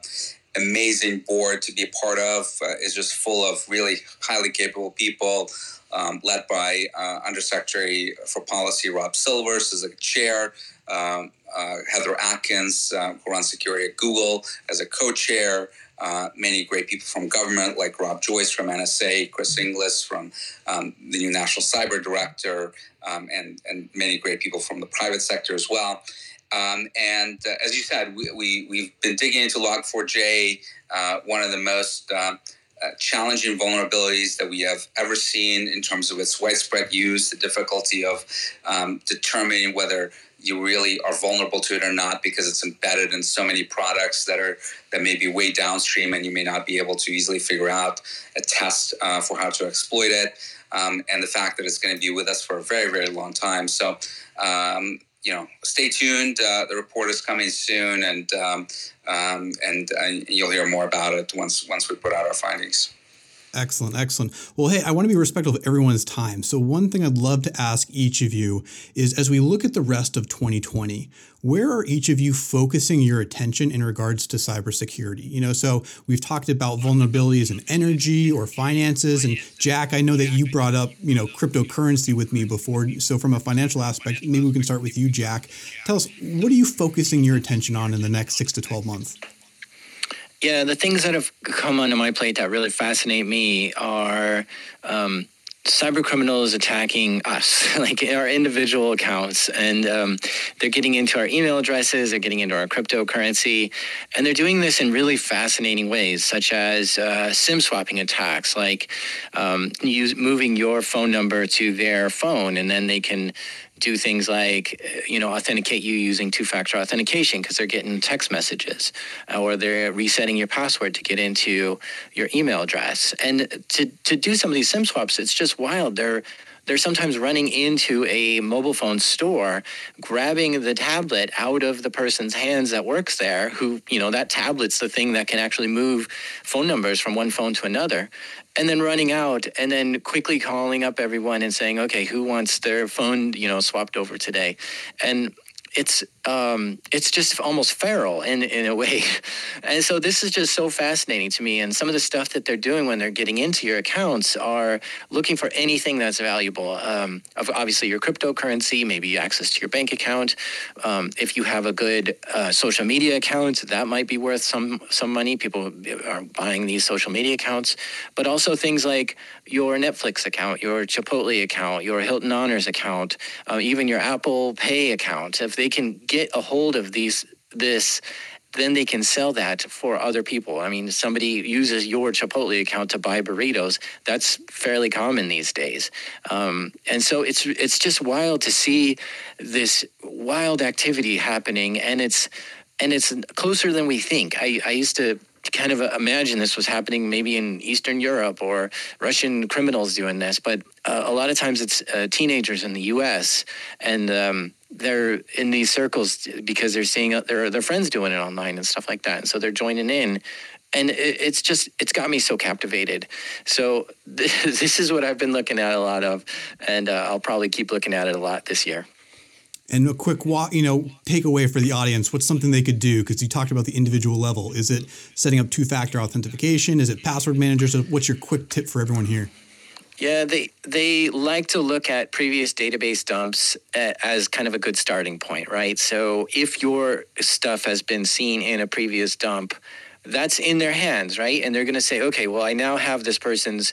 amazing board to be a part of. Uh, it's just full of really highly capable people, um, led by uh, Undersecretary for Policy Rob Silvers as a chair, um, uh, Heather Adkins, uh, who runs security at Google, as a co-chair uh, many great people from government, like Rob Joyce from NSA, Chris Inglis from um, the new National Cyber Director, um, and, and many great people from the private sector as well. Um, and uh, as you said, we, we, we've been digging into Log4j, uh, one of the most uh, uh, challenging vulnerabilities that we have ever seen in terms of its widespread use, the difficulty of um, determining whether you really are vulnerable to it or not because it's embedded in so many products that are that may be way downstream and you may not be able to easily figure out a test uh, for how to exploit it um, and the fact that it's going to be with us for a very very long time. So um, you know stay tuned uh, the report is coming soon and um, um and uh, you'll hear more about it once once we put out our findings Excellent, excellent. Well, hey, I want to be respectful of everyone's time. So, one thing I'd love to ask each of you is as we look at the rest of 2020, where are each of you focusing your attention in regards to cybersecurity? You know, so we've talked about vulnerabilities in energy or finances. And Jack, I know that you brought up, you know, cryptocurrency with me before. So, from a financial aspect, maybe we can start with you, Jack. Tell us, what are you focusing your attention on in the next six to 12 months? Yeah, the things that have come onto my plate that really fascinate me are um, cyber criminals attacking us, [LAUGHS] like our individual accounts, and um, they're getting into our email addresses, they're getting into our cryptocurrency, and they're doing this in really fascinating ways, such as uh, SIM swapping attacks, like um, use, moving your phone number to their phone, and then they can do things like uh, you know authenticate you using two-factor authentication because they're getting text messages uh, or they're resetting your password to get into your email address. And to, to do some of these sim swaps it's just wild. They're they're sometimes running into a mobile phone store, grabbing the tablet out of the person's hands that works there, who, you know, that tablet's the thing that can actually move phone numbers from one phone to another and then running out and then quickly calling up everyone and saying okay who wants their phone you know swapped over today? And it's um, it's just almost feral in in a way, [LAUGHS] and so this is just so fascinating to me. And some of the stuff that they're doing when they're getting into your accounts are looking for anything that's valuable. Um, obviously, your cryptocurrency, maybe access to your bank account. Um, if you have a good uh, social media account, that might be worth some some money. People are buying these social media accounts, but also things like your Netflix account, your Chipotle account, your Hilton Honors account, uh, even your Apple Pay account. If they can get a hold of these this then they can sell that for other people. I mean, somebody uses your Chipotle account to buy burritos. That's fairly common these days, um, and so it's it's just wild to see this wild activity happening, and it's and it's closer than we think. I, I used to kind of imagine this was happening maybe in Eastern Europe or Russian criminals doing this, but uh, a lot of times it's uh, teenagers in the U.S. and um, they're in these circles because they're seeing their their friends doing it online and stuff like that, and so they're joining in. And it's just it's got me so captivated. So [LAUGHS] this is what I've been looking at a lot of, and uh, I'll probably keep looking at it a lot this year. And a quick walk, you know, takeaway for the audience. What's something they could do? Because you talked about the individual level. Is it setting up two-factor authentication? Is it password manager? So, what's your quick tip for everyone here? Yeah, they they like to look at previous database dumps uh, as kind of a good starting point, right? So if your stuff has been seen in a previous dump, that's in their hands, right? And they're going to say, okay, well, I now have this person's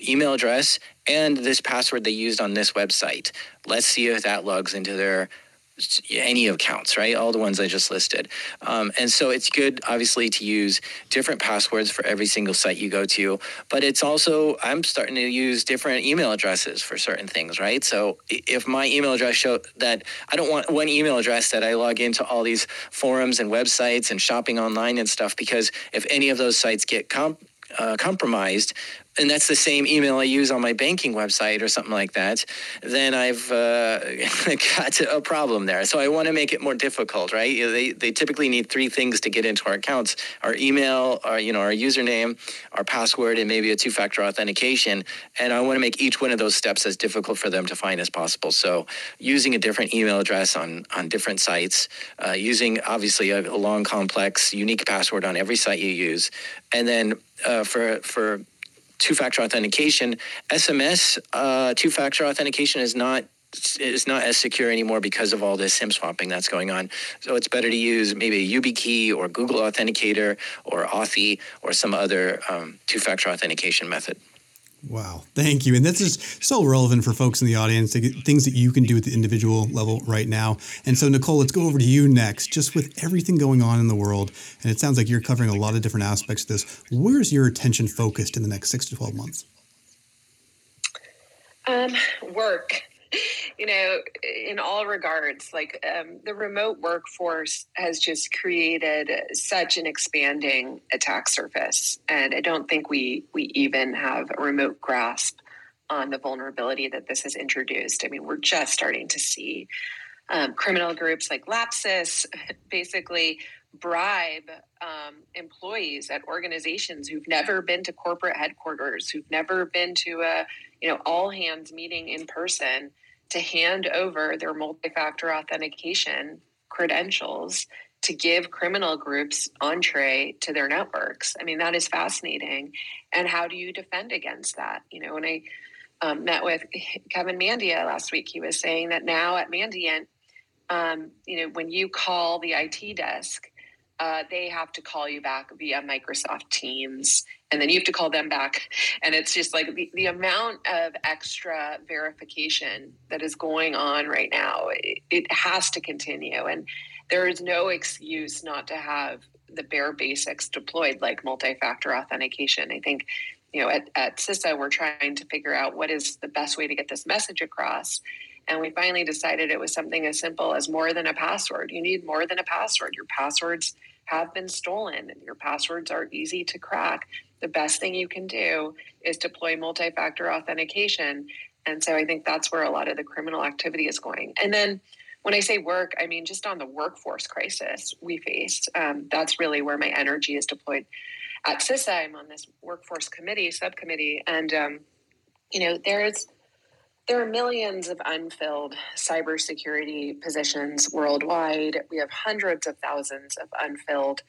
email address and this password they used on this website. Let's see if that logs into their any accounts, right? All the ones I just listed. Um, and so it's good, obviously, to use different passwords for every single site you go to. But it's also, I'm starting to use different email addresses for certain things, right? So if my email address show that I don't want one email address that I log into all these forums and websites and shopping online and stuff, because if any of those sites get comp- uh, compromised, and that's the same email I use on my banking website or something like that, then I've uh, [LAUGHS] got a problem there. So I want to make it more difficult, right? They, they typically need three things to get into our accounts: our email, our you know our username, our password, and maybe a two-factor authentication. And I want to make each one of those steps as difficult for them to find as possible. So using a different email address on on different sites, uh, using obviously a, a long, complex, unique password on every site you use, and then uh, for for two-factor authentication. SMS uh, two-factor authentication is not is not as secure anymore because of all this SIM swapping that's going on. So it's better to use maybe a YubiKey or Google Authenticator or Authy or some other um, two-factor authentication method. Wow, thank you. And this is so relevant for folks in the audience, things that you can do at the individual level right now. And so, Nicole, let's go over to you next. Just with everything going on in the world, and it sounds like you're covering a lot of different aspects of this, where's your attention focused in the next six to 12 months? Um, work [LAUGHS] you know, in all regards, like um, the remote workforce has just created such an expanding attack surface, and I don't think we we even have a remote grasp on the vulnerability that this has introduced. I mean, we're just starting to see um, criminal groups like Lapsus [LAUGHS] basically bribe um, employees at organizations who've never been to corporate headquarters, who've never been to a you know all hands meeting in person to hand over their multi factor authentication credentials to give criminal groups entree to their networks. I mean, that is fascinating. And how do you defend against that? You know, when I um, met with Kevin Mandia last week, he was saying that now at Mandiant, um, you know, when you call the IT desk, uh, they have to call you back via Microsoft Teams, and then you have to call them back. And it's just like the, the amount of extra verification that is going on right now, it, it has to continue. And there is no excuse not to have the bare basics deployed, like multi factor authentication. I think. You know, at, at CISA, we're trying to figure out what is the best way to get this message across. And we finally decided it was something as simple as more than a password. You need more than a password. Your passwords have been stolen and your passwords are easy to crack. The best thing you can do is deploy multi factor authentication. And so I think that's where a lot of the criminal activity is going. And then when I say work, I mean just on the workforce crisis we faced. Um, that's really where my energy is deployed. At CISA, I'm on this workforce committee, subcommittee, and um, you know, there's there are millions of unfilled cybersecurity positions worldwide. We have hundreds of thousands of unfilled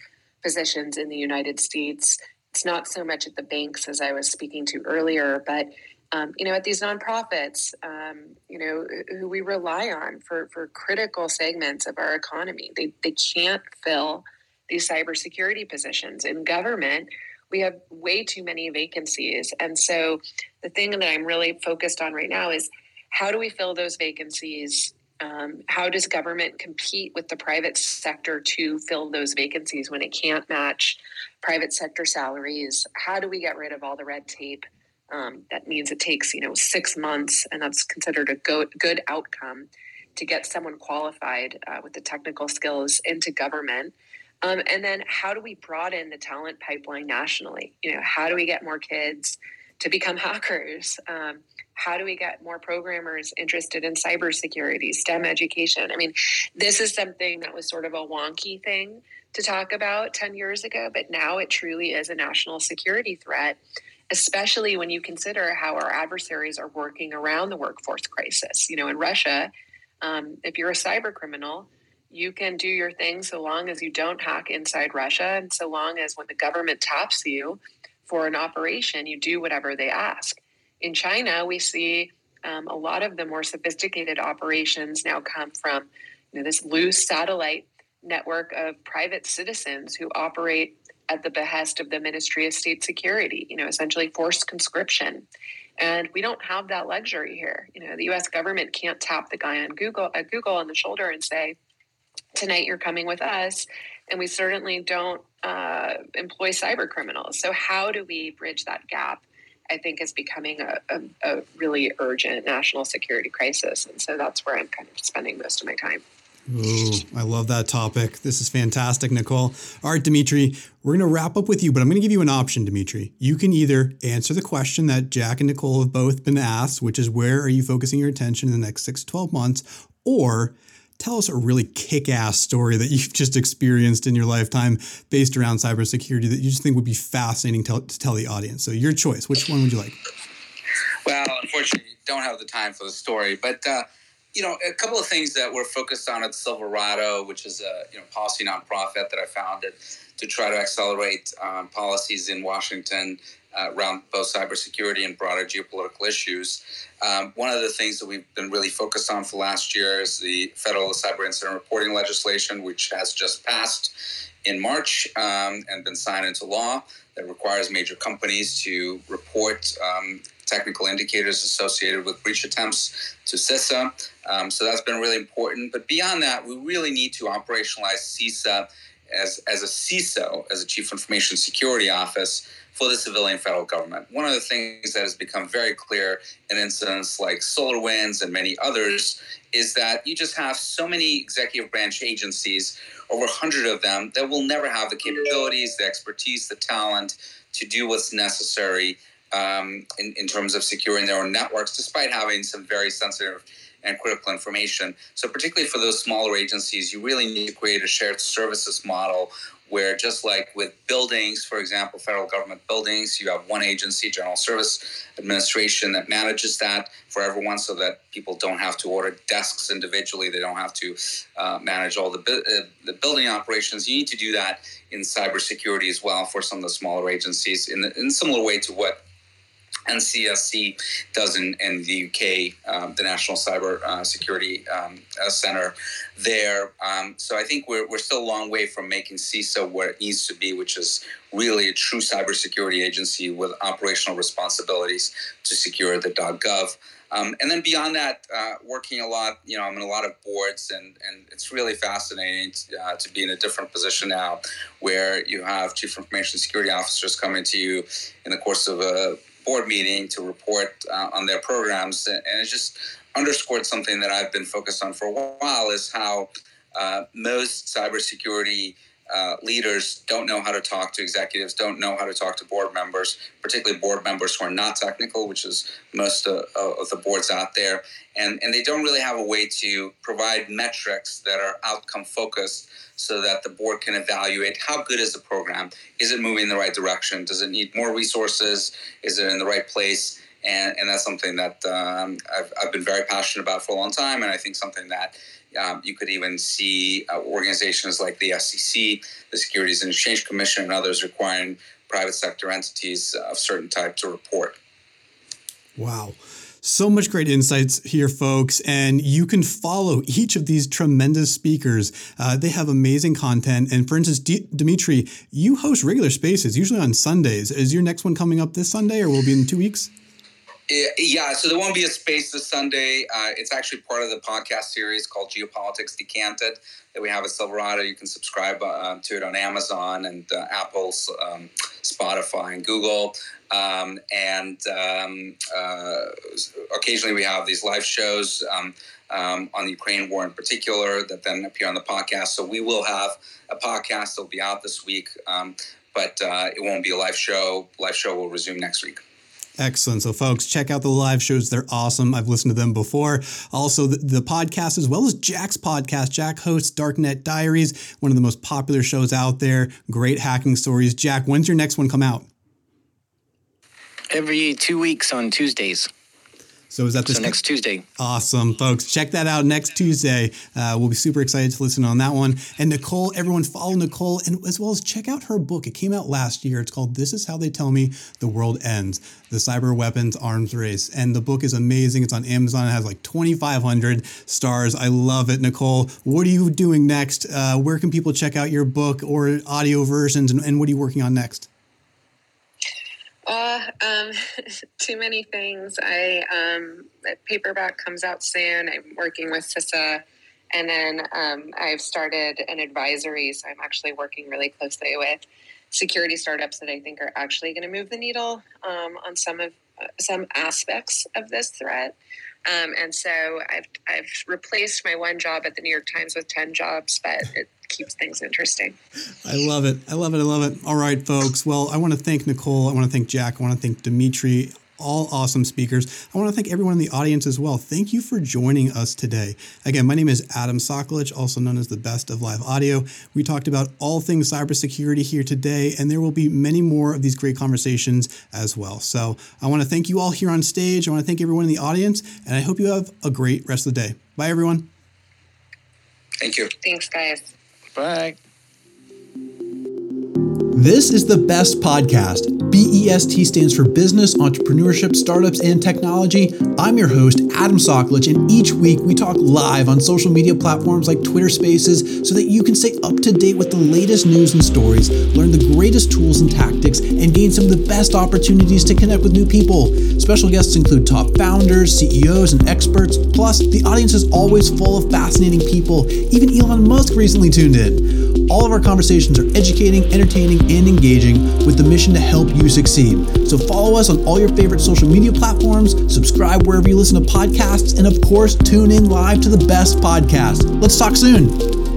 positions in the United States. It's not so much at the banks as I was speaking to earlier, but um, you know, at these nonprofits, um, you know, who we rely on for for critical segments of our economy, they they can't fill these cybersecurity positions in government we have way too many vacancies. And so the thing that I'm really focused on right now is how do we fill those vacancies? Um, how does government compete with the private sector to fill those vacancies when it can't match private sector salaries? How do we get rid of all the red tape? Um, that means it takes you know six months, and that's considered a go- good outcome to get someone qualified uh, with the technical skills into government. Um, and then how do we broaden the talent pipeline nationally? You know, how do we get more kids to become [LAUGHS] hackers? Um, how do we get more programmers interested in cybersecurity, STEM education? I mean, this is something that was sort of a wonky thing to talk about 10 years ago, but now it truly is a national security threat, especially when you consider how our adversaries are working around the workforce crisis. You know, in Russia, um, if you're a cyber criminal, you can do your thing so long as you don't hack inside Russia and so long as when the government taps you for an operation, you do whatever they ask. In China, we see um, a lot of the more sophisticated operations now come from you know, this loose satellite network of private citizens who operate at the behest of the Ministry of State Security, you know, essentially forced conscription. And we don't have that luxury here. You know, the US government can't tap the guy on Google at Google on the shoulder and say, tonight you're coming with us and we certainly don't uh, employ cyber criminals so how do we bridge that gap i think is becoming a, a, a, really urgent national security crisis and so that's where i'm kind of spending most of my time Ooh, I love that topic. This is fantastic, Nicole. All right, Dmitri, we're going to wrap up with you, but I'm going to give you an option, Dmitri. You can either answer the question that Jack and Nicole have both been asked, which is where are you focusing your attention in the next six to 12 months, or tell us a really kick ass story that you've just experienced in your lifetime based around cybersecurity that you just think would be fascinating to, to tell the audience. So, your choice. Which one would you like? Well, unfortunately, don't have the time for the story, but uh, you know, a couple of things that we're focused on at Silverado, which is a you know policy nonprofit that I founded to try to accelerate um, policies in Washington uh, around both cybersecurity and broader geopolitical issues. Um, one of the things that we've been really focused on for last year is the federal cyber incident reporting legislation, which has just passed in March um, and been signed into law that requires major companies to report um, technical indicators associated with breach attempts to CISA. Um, so that's been really important. But beyond that, we really need to operationalize CISA as, as a CISO, as a Chief Information Security Office, for the civilian federal government. One of the things that has become very clear in incidents like SolarWinds and many others is that you just have so many executive branch agencies, over 100 of them, that will never have the capabilities, the expertise, the talent to do what's necessary um, in, in terms of securing their own networks, despite having some very sensitive and critical information. So, particularly for those smaller agencies, you really need to create a shared services model where just like with buildings, for example, federal government buildings, you have one agency, General Service Administration, that manages that for everyone so that people don't have to order desks individually. They don't have to uh, manage all the, uh, the building operations. You need to do that in cybersecurity as well for some of the smaller agencies in, the, in a similar way to what NCSC does in, in the UK, um, the National Cyber uh, Security um, uh, Center there. Um, so I think we're, we're still a long way from making CISA where it needs to be, which is really a true cybersecurity agency with operational responsibilities to secure the .gov. Um, and then beyond that, uh, working a lot, you know, I'm in a lot of boards, and, and it's really fascinating uh, to be in a different position now where you have chief information security officers coming to you in the course of a board meeting to report uh, on their programs, and it just underscored something that I've been focused on for a while: is how uh, most cybersecurity uh, leaders don't know how to talk to executives, don't know how to talk to board members, particularly board members who are not technical, which is most of, of the boards out there, and and they don't really have a way to provide metrics that are outcome focused so that the board can evaluate how good is the program? Is it moving in the right direction? Does it need more resources? Is it in the right place and, and that's something that um, I've, I've been very passionate about for a long time and i think something that um, you could even see uh, organizations like the SEC, the Securities and Exchange Commission, and others requiring private sector entities of certain type to report. Wow. So much great insights here, folks. And you can follow each of these tremendous speakers. Uh, they have amazing content. And for instance, D- Dmitri, you host regular spaces, usually on Sundays. Is your next one coming up this Sunday or will it be in two weeks? Yeah, so there won't be a space this Sunday. Uh, it's actually part of the podcast series called Geopolitics Decanted that we have at Silverado. You can subscribe uh, to it on Amazon and uh, um, Spotify, and Google. Um, and um, uh, occasionally we have these live shows um, um, on the Ukraine war in particular that then appear on the podcast. So we will have a podcast that will be out this week, um, but uh, it won't be a live show. Live show will resume next week. Excellent. So, folks, check out the live shows. They're awesome. I've listened to them before. Also, the, the, podcast, as well as Jack's podcast. Jack hosts Darknet Diaries, one of the most popular shows out there. Great hacking stories. Jack, when's your next one come out? Every two weeks on Tuesdays. So is that this so next Tuesday? Awesome, folks. Check that out next Tuesday. Uh, we'll be super excited to listen on that one. And Nicole, everyone follow Nicole, and as well as check out her book. It came out last year. It's called "This Is How They Tell Me the World Ends: The Cyber Weapons Arms Race." And the book is amazing. It's on Amazon. It has like 2,500 stars. I love it, Nicole. What are you doing next? Uh, where can people check out your book or audio versions? And, and what are you working on next? Uh, um, [LAUGHS] too many things. I um, paperback comes out soon. I'm working with CISA, and then um, I've started an advisory. So I'm actually working really closely with security startups that I think are actually going to move the needle um, on some of uh, some aspects of this threat. Um, and so I've I've replaced my one job at the New York Times with ten jobs, but it, keeps things interesting. I love it. I love it. I love it. All right, folks. Well, I want to thank Nicole. I want to thank Jack. I want to thank Dmitri. All awesome speakers. I want to thank everyone in the audience as well. Thank you for joining us today. Again, my name is Adam Soccolich, also known as the best of live audio. We talked about all things cybersecurity here today, and there will be many more of these great conversations as well. So I want to thank you all here on stage. I want to thank everyone in the audience, and I hope you have a great rest of the day. Bye, everyone. Thank you. Thanks, guys. Bye. This is the best podcast. BEST stands for Business, Entrepreneurship, Startups, and Technology. I'm your host, Adam Soccolich, and each week we talk live on social media platforms like Twitter Spaces so that you can stay up to date with the latest news and stories, learn the greatest tools and tactics, and gain some of the best opportunities to connect with new people. Special guests include top founders, CEOs, and experts. Plus, the audience is always full of fascinating people. Even Elon Musk recently tuned in. All of our conversations are educating, entertaining, and engaging with the mission to help you succeed. So follow us on all your favorite social media platforms, subscribe wherever you listen to podcasts, and of course, tune in live to the best podcast. Let's talk soon.